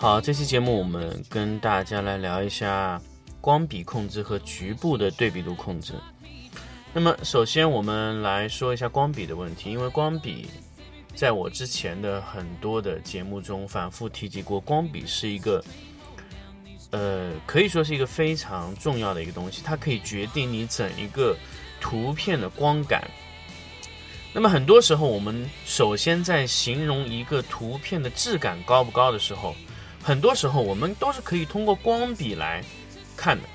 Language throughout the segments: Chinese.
好，这期节目我们跟大家来聊一下光比控制和局部的对比度控制。那么，首先我们来说一下光比的问题，因为光比在我之前的很多的节目中反复提及过，光比是一个，呃，可以说是一个非常重要的一个东西，它可以决定你整一个图片的光感。那么很多时候，我们首先在形容一个图片的质感高不高的时候，很多时候我们都是可以通过光比来看的。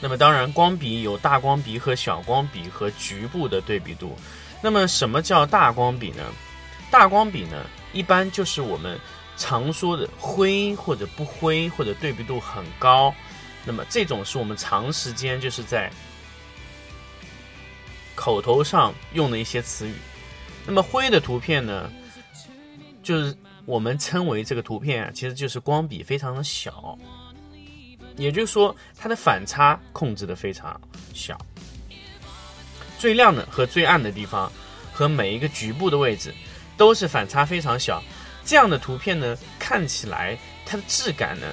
那么当然，光比有大光比和小光比和局部的对比度。那么什么叫大光比呢？大光比呢，一般就是我们常说的灰或者不灰或者对比度很高。那么这种是我们长时间就是在口头上用的一些词语。那么灰的图片呢，就是我们称为这个图片啊，其实就是光比非常的小，也就是说它的反差控制的非常小，最亮的和最暗的地方和每一个局部的位置都是反差非常小。这样的图片呢，看起来它的质感呢，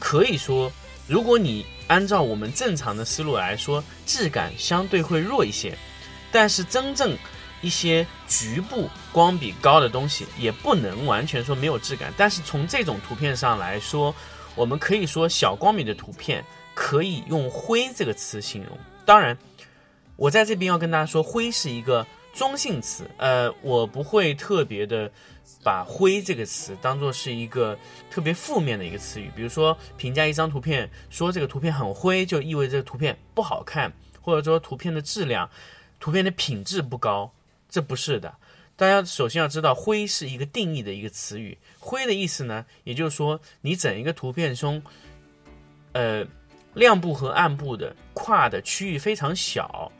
可以说，如果你按照我们正常的思路来说，质感相对会弱一些。但是真正一些局部光比高的东西，也不能完全说没有质感。但是从这种图片上来说，我们可以说小光比的图片可以用“灰”这个词形容。当然，我在这边要跟大家说，“灰”是一个中性词，呃，我不会特别的把“灰”这个词当做是一个特别负面的一个词语。比如说，评价一张图片，说这个图片很灰，就意味着这个图片不好看，或者说图片的质量。图片的品质不高，这不是的。大家首先要知道，灰是一个定义的一个词语。灰的意思呢，也就是说，你整一个图片中，呃，亮部和暗部的跨的区域非常小。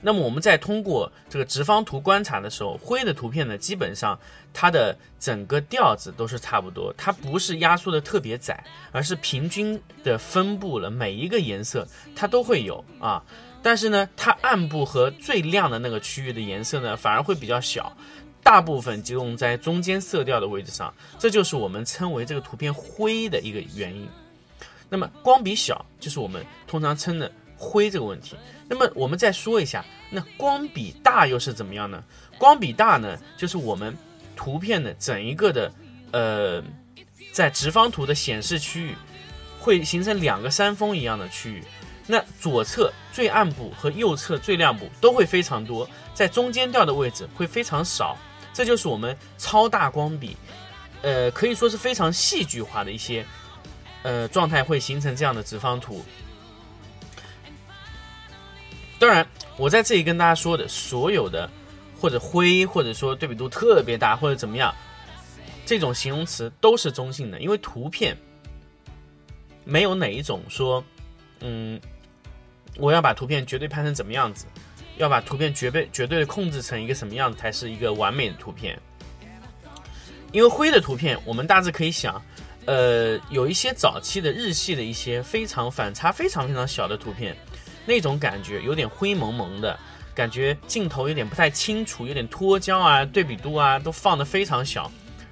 那么我们在通过这个直方图观察的时候，灰的图片呢，基本上它的整个调子都是差不多，它不是压缩的特别窄，而是平均的分布了每一个颜色，它都会有啊。但是呢，它暗部和最亮的那个区域的颜色呢，反而会比较小，大部分集中在中间色调的位置上，这就是我们称为这个图片灰的一个原因。那么光比小，就是我们通常称的灰这个问题。那么我们再说一下，那光比大又是怎么样呢？光比大呢，就是我们图片的整一个的，呃，在直方图的显示区域，会形成两个山峰一样的区域。那左侧最暗部和右侧最亮部都会非常多，在中间调的位置会非常少，这就是我们超大光比，呃，可以说是非常戏剧化的一些，呃，状态会形成这样的直方图。当然，我在这里跟大家说的所有的或者灰，或者说对比度特别大，或者怎么样，这种形容词都是中性的，因为图片没有哪一种说，嗯。我要把图片绝对拍成怎么样子，要把图片绝对绝对的控制成一个什么样子才是一个完美的图片。因为灰的图片，我们大致可以想，呃，有一些早期的日系的一些非常反差非常非常小的图片，那种感觉有点灰蒙蒙的感觉，镜头有点不太清楚，有点脱焦啊，对比度啊都放的非常小，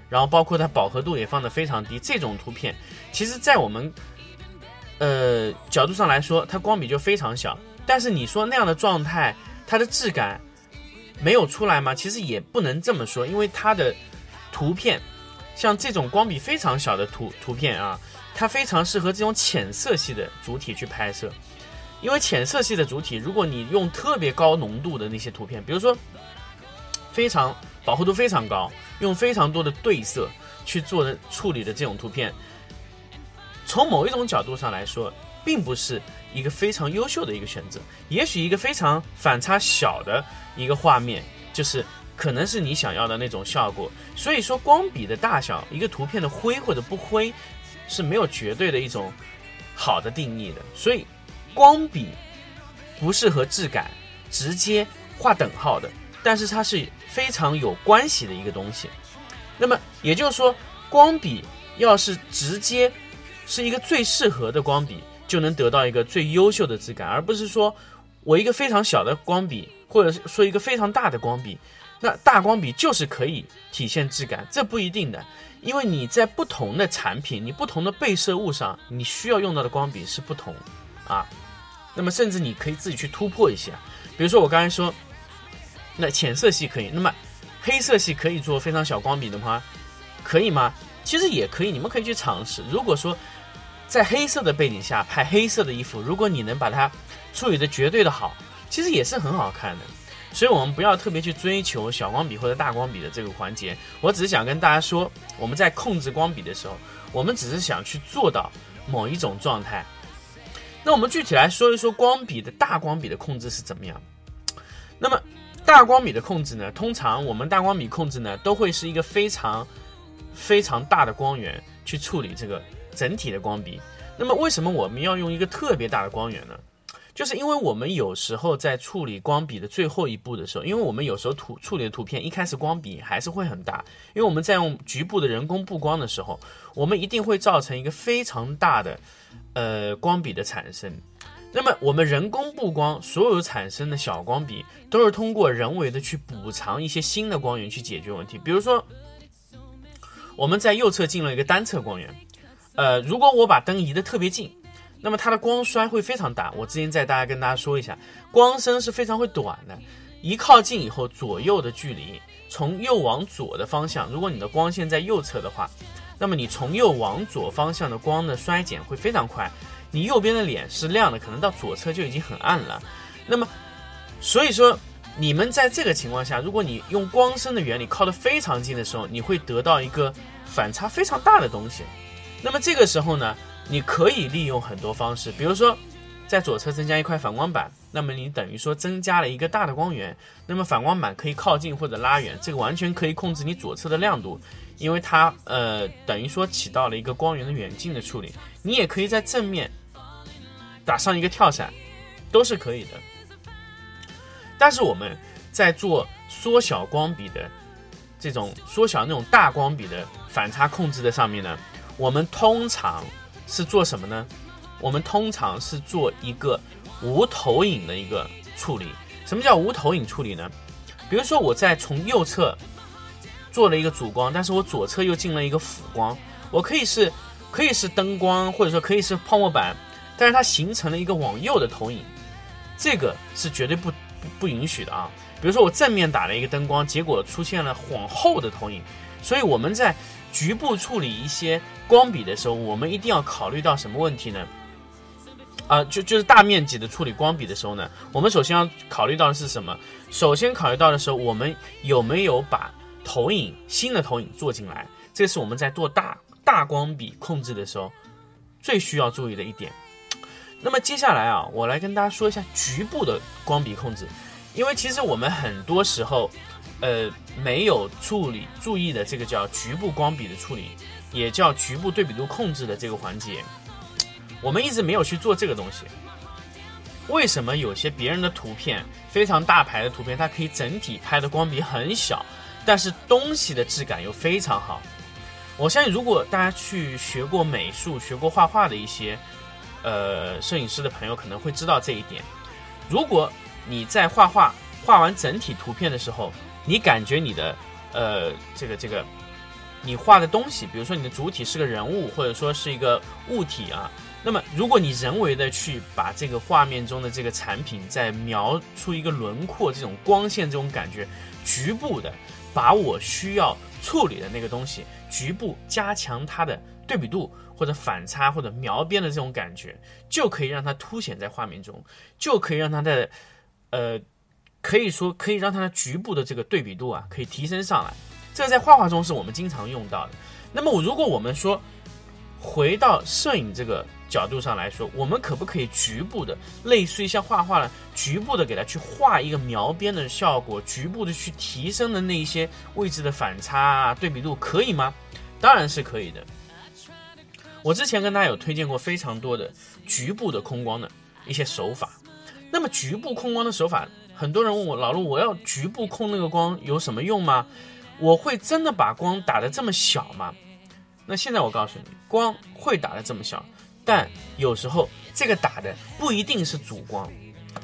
然后包括它饱和度也放的非常低。这种图片，其实在我们呃，角度上来说，它光比就非常小。但是你说那样的状态，它的质感没有出来吗？其实也不能这么说，因为它的图片，像这种光比非常小的图图片啊，它非常适合这种浅色系的主体去拍摄。因为浅色系的主体，如果你用特别高浓度的那些图片，比如说非常饱和度非常高，用非常多的对色去做的处理的这种图片。从某一种角度上来说，并不是一个非常优秀的一个选择。也许一个非常反差小的一个画面，就是可能是你想要的那种效果。所以说，光比的大小，一个图片的灰或者不灰，是没有绝对的一种好的定义的。所以，光比不是和质感直接划等号的，但是它是非常有关系的一个东西。那么也就是说，光比要是直接是一个最适合的光笔，就能得到一个最优秀的质感，而不是说我一个非常小的光笔，或者说一个非常大的光笔，那大光笔就是可以体现质感，这不一定的，因为你在不同的产品、你不同的被摄物上，你需要用到的光笔是不同啊。那么甚至你可以自己去突破一下，比如说我刚才说，那浅色系可以，那么黑色系可以做非常小光笔的话，可以吗？其实也可以，你们可以去尝试。如果说在黑色的背景下拍黑色的衣服，如果你能把它处理的绝对的好，其实也是很好看的。所以我们不要特别去追求小光笔或者大光笔的这个环节。我只是想跟大家说，我们在控制光笔的时候，我们只是想去做到某一种状态。那我们具体来说一说光笔的大光笔的控制是怎么样。那么大光笔的控制呢，通常我们大光笔控制呢，都会是一个非常非常大的光源去处理这个整体的光比。那么为什么我们要用一个特别大的光源呢？就是因为我们有时候在处理光笔的最后一步的时候，因为我们有时候图处理的图片一开始光笔还是会很大，因为我们在用局部的人工布光的时候，我们一定会造成一个非常大的呃光笔的产生。那么我们人工布光所有产生的小光笔，都是通过人为的去补偿一些新的光源去解决问题。比如说，我们在右侧进了一个单侧光源，呃，如果我把灯移得特别近，那么它的光衰会非常大。我之前在大家跟大家说一下，光深是非常会短的，一靠近以后，左右的距离从右往左的方向，如果你的光线在右侧的话，那么你从右往左方向的光的衰减会非常快。你右边的脸是亮的，可能到左侧就已经很暗了。那么，所以说你们在这个情况下，如果你用光深的原理靠得非常近的时候，你会得到一个反差非常大的东西。那么这个时候呢，你可以利用很多方式，比如说在左侧增加一块反光板，那么你等于说增加了一个大的光源，那么反光板可以靠近或者拉远，这个完全可以控制你左侧的亮度，因为它呃等于说起到了一个光源的远近的处理。你也可以在正面打上一个跳闪，都是可以的。但是我们在做缩小光笔的这种缩小那种大光笔的反差控制的上面呢，我们通常是做什么呢？我们通常是做一个无投影的一个处理。什么叫无投影处理呢？比如说我在从右侧做了一个主光，但是我左侧又进了一个辅光，我可以是可以是灯光，或者说可以是泡沫板，但是它形成了一个往右的投影，这个是绝对不不不允许的啊。比如说我正面打了一个灯光，结果出现了往后的投影，所以我们在局部处理一些光笔的时候，我们一定要考虑到什么问题呢？啊、就就是大面积的处理光笔的时候呢，我们首先要考虑到的是什么？首先考虑到的是我们有没有把投影新的投影做进来，这是我们在做大大光笔控制的时候最需要注意的一点。那么接下来啊，我来跟大家说一下局部的光笔控制，因为其实我们很多时候，呃，没有处理注意的这个叫局部光笔的处理，也叫局部对比度控制的这个环节，我们一直没有去做这个东西。为什么有些别人的图片非常大牌的图片，它可以整体拍的光比很小，但是东西的质感又非常好？我相信，如果大家去学过美术、学过画画的一些呃摄影师的朋友，可能会知道这一点。如果你在画画画完整体图片的时候，你感觉你的呃这个这个你画的东西，比如说你的主体是个人物，或者说是一个物体啊，那么如果你人为的去把这个画面中的这个产品再描出一个轮廓，这种光线这种感觉，局部的把我需要处理的那个东西，局部加强它的对比度或者反差或者描边的这种感觉，就可以让它凸显在画面中，就可以让它的呃，可以说可以让它的局部的这个对比度啊，可以提升上来。这在画画中是我们经常用到的。那么我如果我们说回到摄影这个角度上来说，我们可不可以局部的，类似于像画画了，局部的给它去画一个描边的效果，局部的去提升的那一些位置的反差啊、对比度，可以吗？当然是可以的。我之前跟大家有推荐过非常多的局部的空光的一些手法。那么局部控光的手法，很多人问我老陆，我要局部控那个光有什么用吗？我会真的把光打得这么小吗？那现在我告诉你，光会打得这么小，但有时候这个打的不一定是主光。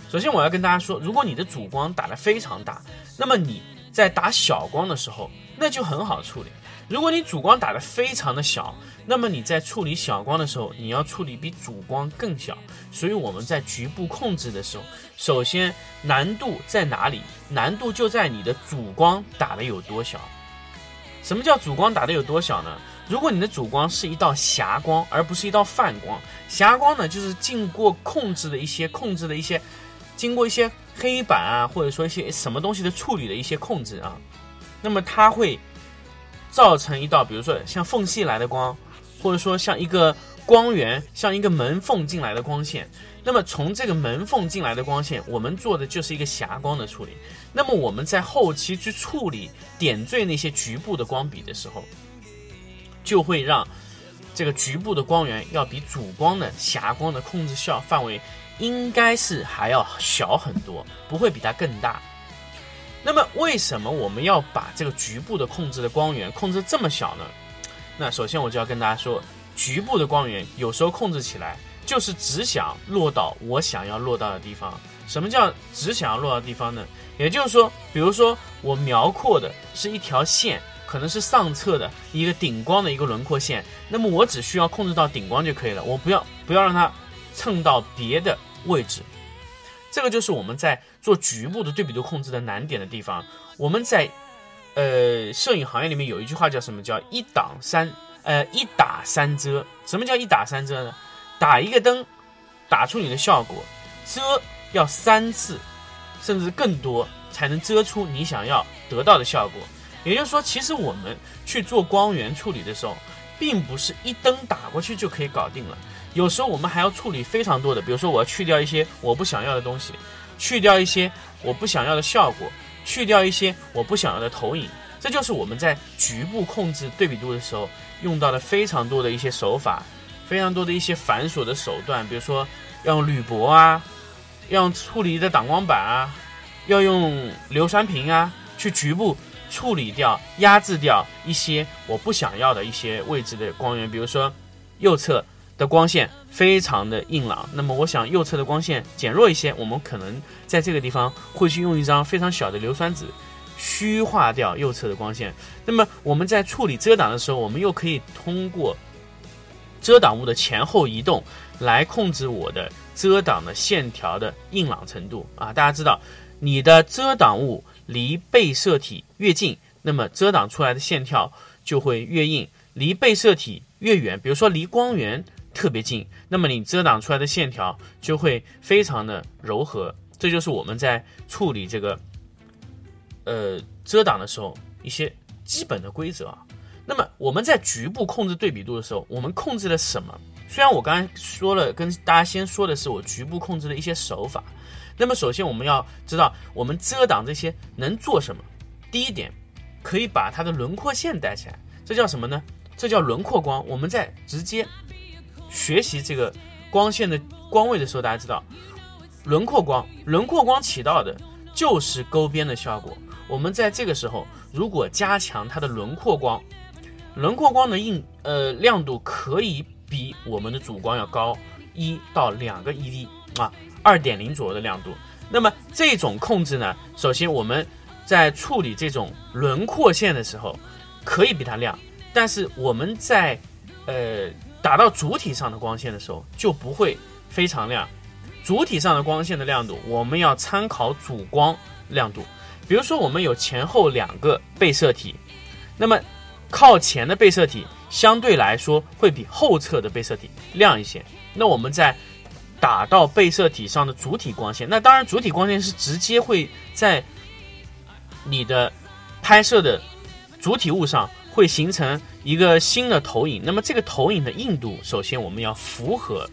首先我要跟大家说，如果你的主光打得非常大，那么你在打小光的时候，那就很好处理。如果你主光打得非常的小，那么你在处理小光的时候，你要处理比主光更小。所以我们在局部控制的时候，首先难度在哪里？难度就在你的主光打的有多小。什么叫主光打的有多小呢？如果你的主光是一道霞光，而不是一道泛光，霞光呢，就是经过控制的一些控制的一些，经过一些黑板啊，或者说一些什么东西的处理的一些控制啊，那么它会造成一道，比如说像缝隙来的光，或者说像一个光源，像一个门缝进来的光线。那么从这个门缝进来的光线，我们做的就是一个霞光的处理。那么我们在后期去处理点缀那些局部的光笔的时候，就会让这个局部的光源要比主光的霞光的控制效范围应该是还要小很多，不会比它更大。那么为什么我们要把这个局部的控制的光源控制这么小呢？那首先我就要跟大家说，局部的光源有时候控制起来就是只想落到我想要落到的地方。什么叫只想要落到的地方呢？也就是说，比如说我描扩的是一条线，可能是上侧的一个顶光的一个轮廓线，那么我只需要控制到顶光就可以了，我不要不要让它蹭到别的位置。这个就是我们在做局部的对比度控制的难点的地方。我们在呃摄影行业里面有一句话叫什么？叫一挡三呃一打三遮。什么叫一打三遮呢？打一个灯，打出你的效果，遮要三次甚至更多才能遮出你想要得到的效果。也就是说，其实我们去做光源处理的时候，并不是一灯打过去就可以搞定了。有时候我们还要处理非常多的，比如说我要去掉一些我不想要的东西，去掉一些我不想要的效果，去掉一些我不想要的投影。这就是我们在局部控制对比度的时候用到的非常多的一些手法，非常多的一些繁琐的手段，比如说用铝箔啊，用处理的挡光板啊，要用硫酸瓶啊，去局部处理掉、压制掉一些我不想要的一些位置的光源，比如说右侧的光线非常的硬朗，那么我想右侧的光线减弱一些，我们可能在这个地方会去用一张非常小的硫酸纸虚化掉右侧的光线。那么我们在处理遮挡的时候，我们又可以通过遮挡物的前后移动来控制我的遮挡的线条的硬朗程度啊。大家知道，你的遮挡物离被摄体越近，那么遮挡出来的线条就会越硬；离被摄体越远，比如说离光源特别近，那么你遮挡出来的线条就会非常的柔和。这就是我们在处理这个呃遮挡的时候一些基本的规则啊。那么我们在局部控制对比度的时候，我们控制了什么？虽然我刚才说了，跟大家先说的是我局部控制的一些手法。那么首先我们要知道，我们遮挡这些能做什么？第一点，可以把它的轮廓线带起来，这叫什么呢？这叫轮廓光。我们在直接学习这个光线的光位的时候，大家知道，轮廓光，轮廓光起到的就是勾边的效果。我们在这个时候，如果加强它的轮廓光，轮廓光的硬呃亮度可以比我们的主光要高一到两个 EV 啊，二点零左右的亮度。那么这种控制呢，首先我们在处理这种轮廓线的时候，可以比它亮，但是我们在呃打到主体上的光线的时候，就不会非常亮。主体上的光线的亮度，我们要参考主光亮度。比如说，我们有前后两个被摄体，那么靠前的被摄体相对来说会比后侧的被摄体亮一些。那我们在打到被摄体上的主体光线，那当然主体光线是直接会在你的拍摄的主体物上会形成一个新的投影，那么这个投影的硬度，首先我们要符合，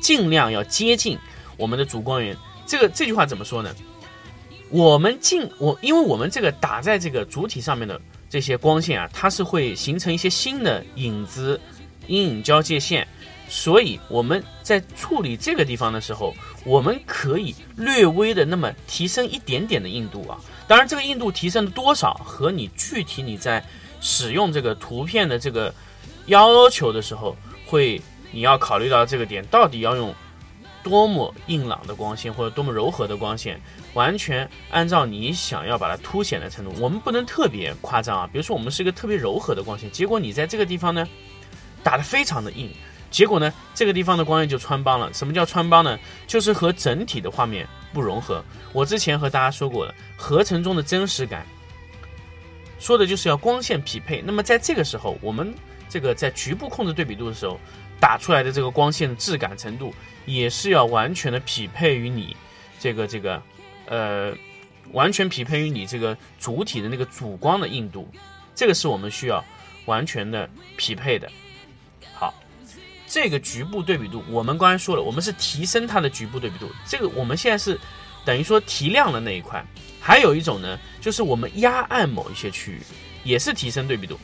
尽量要接近我们的主光源。这个这句话怎么说呢？我们尽我，因为我们这个打在这个主体上面的这些光线啊，它是会形成一些新的影子、阴影交界线，所以我们在处理这个地方的时候，我们可以略微的那么提升一点点的硬度啊。当然，这个硬度提升的多少和你具体你在使用这个图片的这个要求的时候，会你要考虑到这个点，到底要用多么硬朗的光线或者多么柔和的光线，完全按照你想要把它凸显的程度。我们不能特别夸张啊，比如说我们是一个特别柔和的光线，结果你在这个地方呢打得非常的硬，结果呢这个地方的光线就穿帮了。什么叫穿帮呢？就是和整体的画面不融合。我之前和大家说过了，合成中的真实感，说的就是要光线匹配。那么在这个时候，我们这个在局部控制对比度的时候，打出来的这个光线的质感程度，也是要完全的匹配于你这个这个呃，完全匹配于你这个主体的那个主光的硬度，这个是我们需要完全的匹配的。好，这个局部对比度，我们刚才说了，我们是提升它的局部对比度，这个我们现在是等于说提亮了那一块。还有一种呢，就是我们压暗某一些区域，也是提升对比度。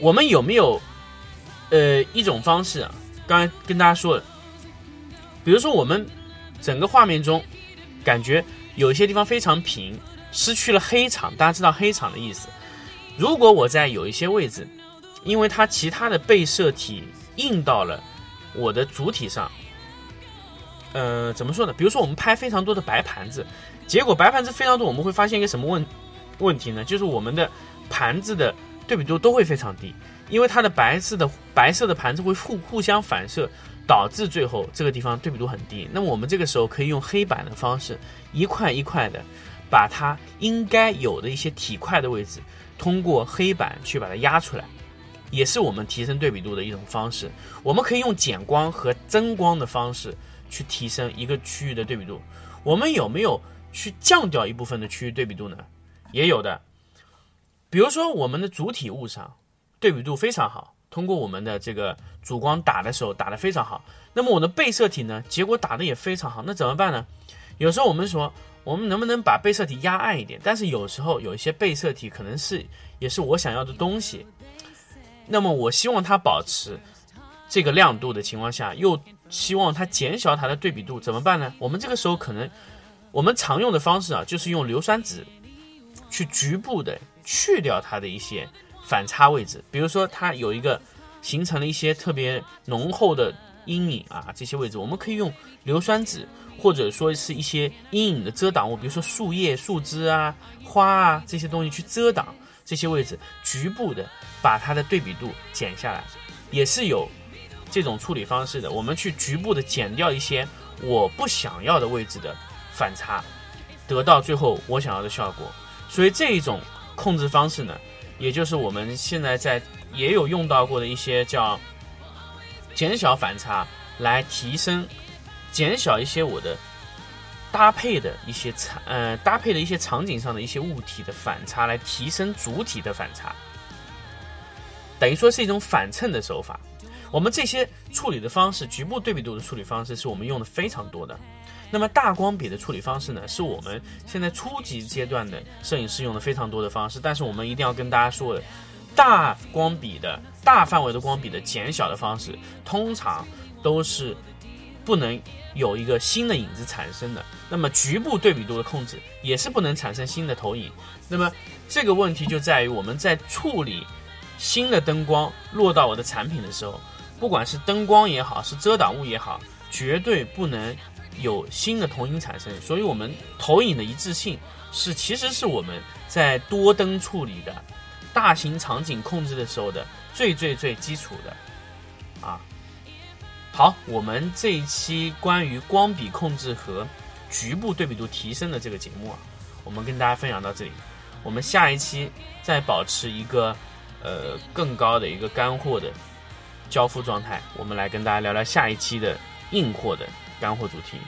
我们有没有呃一种方式啊？刚才跟大家说了，比如说我们整个画面中感觉有一些地方非常平，失去了黑场。大家知道黑场的意思？如果我在有一些位置，因为它其他的被摄体映到了我的主体上，呃，怎么说呢？比如说我们拍非常多的白盘子，结果白盘子非常多，我们会发现一个什么问问题呢？就是我们的盘子的对比度都会非常低，因为它的白色的白色的盘子会互互相反射，导致最后这个地方对比度很低。那么我们这个时候可以用黑板的方式，一块一块的把它应该有的一些体块的位置，通过黑板去把它压出来，也是我们提升对比度的一种方式。我们可以用减光和增光的方式去提升一个区域的对比度。我们有没有去降掉一部分的区域对比度呢？也有的，比如说我们的主体物上对比度非常好，通过我们的这个主光打的时候打得非常好。那么我的被摄体呢，结果打得也非常好，那怎么办呢？有时候我们说，我们能不能把被摄体压暗一点？但是有时候有一些被摄体可能是也是我想要的东西，那么我希望它保持这个亮度的情况下，又希望它减小它的对比度，怎么办呢？我们这个时候可能我们常用的方式啊，就是用硫酸纸去局部的去掉它的一些反差位置，比如说它有一个形成了一些特别浓厚的阴影啊，这些位置我们可以用硫酸纸，或者说是一些阴影的遮挡物，比如说树叶、树枝啊、花啊这些东西去遮挡这些位置，局部的把它的对比度减下来，也是有这种处理方式的。我们去局部的减掉一些我不想要的位置的反差，得到最后我想要的效果。所以这一种控制方式呢，也就是我们现在在也有用到过的一些叫减小反差，来提升减小一些我的搭配的一些场呃搭配的一些场景上的一些物体的反差，来提升主体的反差，等于说是一种反衬的手法。我们这些处理的方式，局部对比度的处理方式是我们用的非常多的。那么大光比的处理方式呢，是我们现在初级阶段的摄影师用的非常多的方式。但是我们一定要跟大家说的，大光比的大范围的光比的减小的方式，通常都是不能有一个新的影子产生的。那么局部对比度的控制也是不能产生新的投影。那么这个问题就在于我们在处理新的灯光落到我的产品的时候，不管是灯光也好，是遮挡物也好，绝对不能有新的投影产生。所以，我们投影的一致性是其实是我们在多灯处理的大型场景控制的时候的最最最基础的啊。好，我们这一期关于光比控制和局部对比度提升的这个节目啊，我们跟大家分享到这里。我们下一期再保持一个呃更高的一个干货的交付状态，我们来跟大家聊聊下一期的硬货的干货主题。